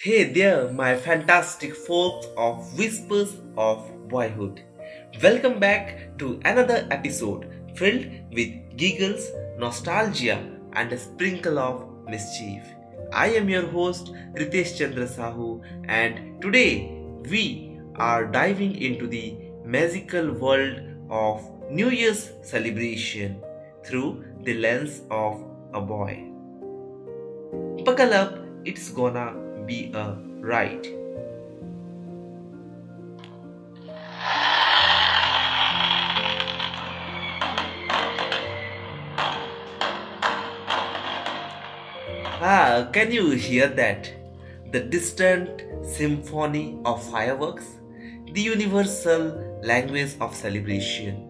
Hey there, my fantastic folks of Whispers of Boyhood. Welcome back to another episode filled with giggles, nostalgia, and a sprinkle of mischief. I am your host Ritesh Chandra Sahu, and today we are diving into the magical world of New Year's celebration through the lens of a boy. Buckle up, it's gonna be a ride. Ah, can you hear that? The distant symphony of fireworks? The universal language of celebration.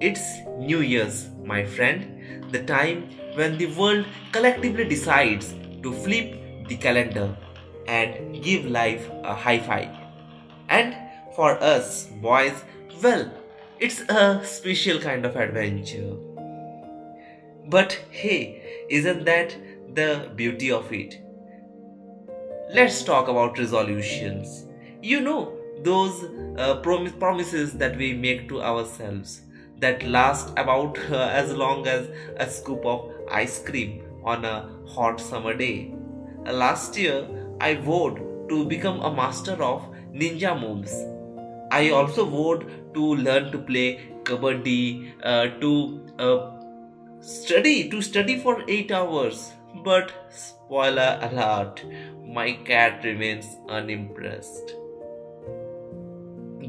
It's New Year's, my friend, the time when the world collectively decides to flip the calendar and give life a high five. And for us boys, well, it's a special kind of adventure. But hey, isn't that the beauty of it? Let's talk about resolutions. You know, those uh, prom- promises that we make to ourselves that last about uh, as long as a scoop of ice cream on a hot summer day. Uh, last year, I vowed to become a master of ninja moves. I also vowed to learn to play kabaddi, uh, to uh, study, to study for eight hours. But spoiler alert, my cat remains unimpressed.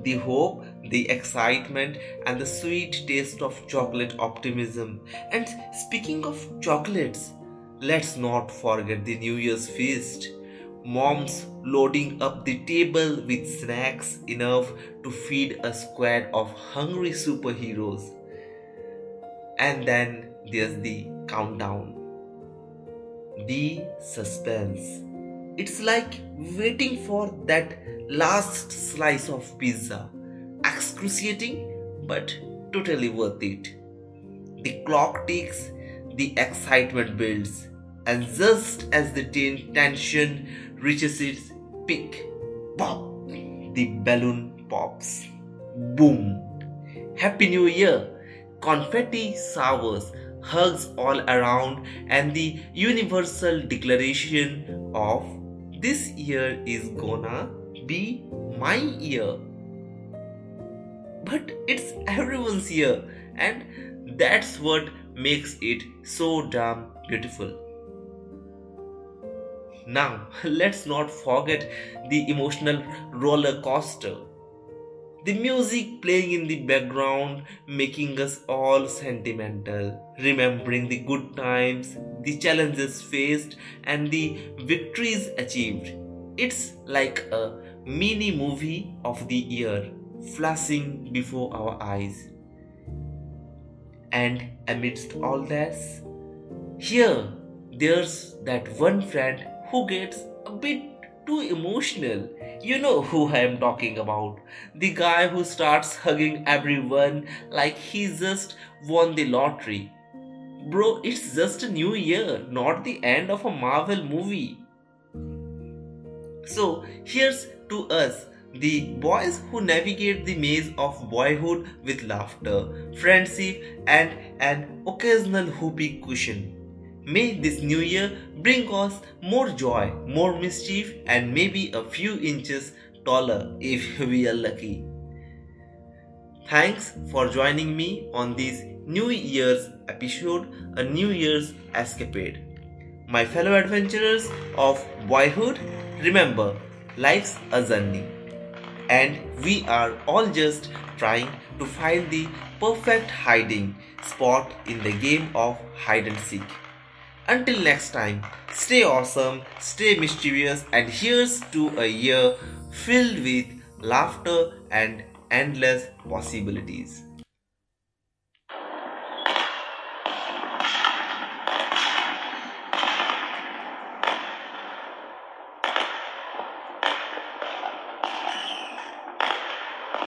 The hope, the excitement, and the sweet taste of chocolate optimism. And speaking of chocolates, let's not forget the New Year's feast. Moms loading up the table with snacks enough to feed a squad of hungry superheroes. And then there's the countdown. The suspense. It's like waiting for that last slice of pizza. Excruciating, but totally worth it. The clock ticks, the excitement builds, and just as the ten- tension reaches its peak, pop, the balloon pops. Boom! Happy New Year! Confetti showers, hugs all around, and the universal declaration of this year is gonna be my year. But it's everyone's year, and that's what makes it so damn beautiful. Now, let's not forget the emotional roller coaster. The music playing in the background, making us all sentimental, remembering the good times, the challenges faced, and the victories achieved. It's like a mini movie of the year flashing before our eyes. And amidst all this, here there's that one friend who gets a bit too emotional. You know who I am talking about. The guy who starts hugging everyone like he just won the lottery. Bro, it's just a new year, not the end of a Marvel movie. So, here's to us, the boys who navigate the maze of boyhood with laughter, friendship, and an occasional whoopee cushion. May this new year bring us more joy, more mischief, and maybe a few inches taller if we are lucky. Thanks for joining me on this New Year's episode, a New Year's escapade. My fellow adventurers of boyhood, remember, life's a journey, and we are all just trying to find the perfect hiding spot in the game of hide and seek. Until next time, stay awesome, stay mischievous, and here's to a year filled with laughter and endless possibilities.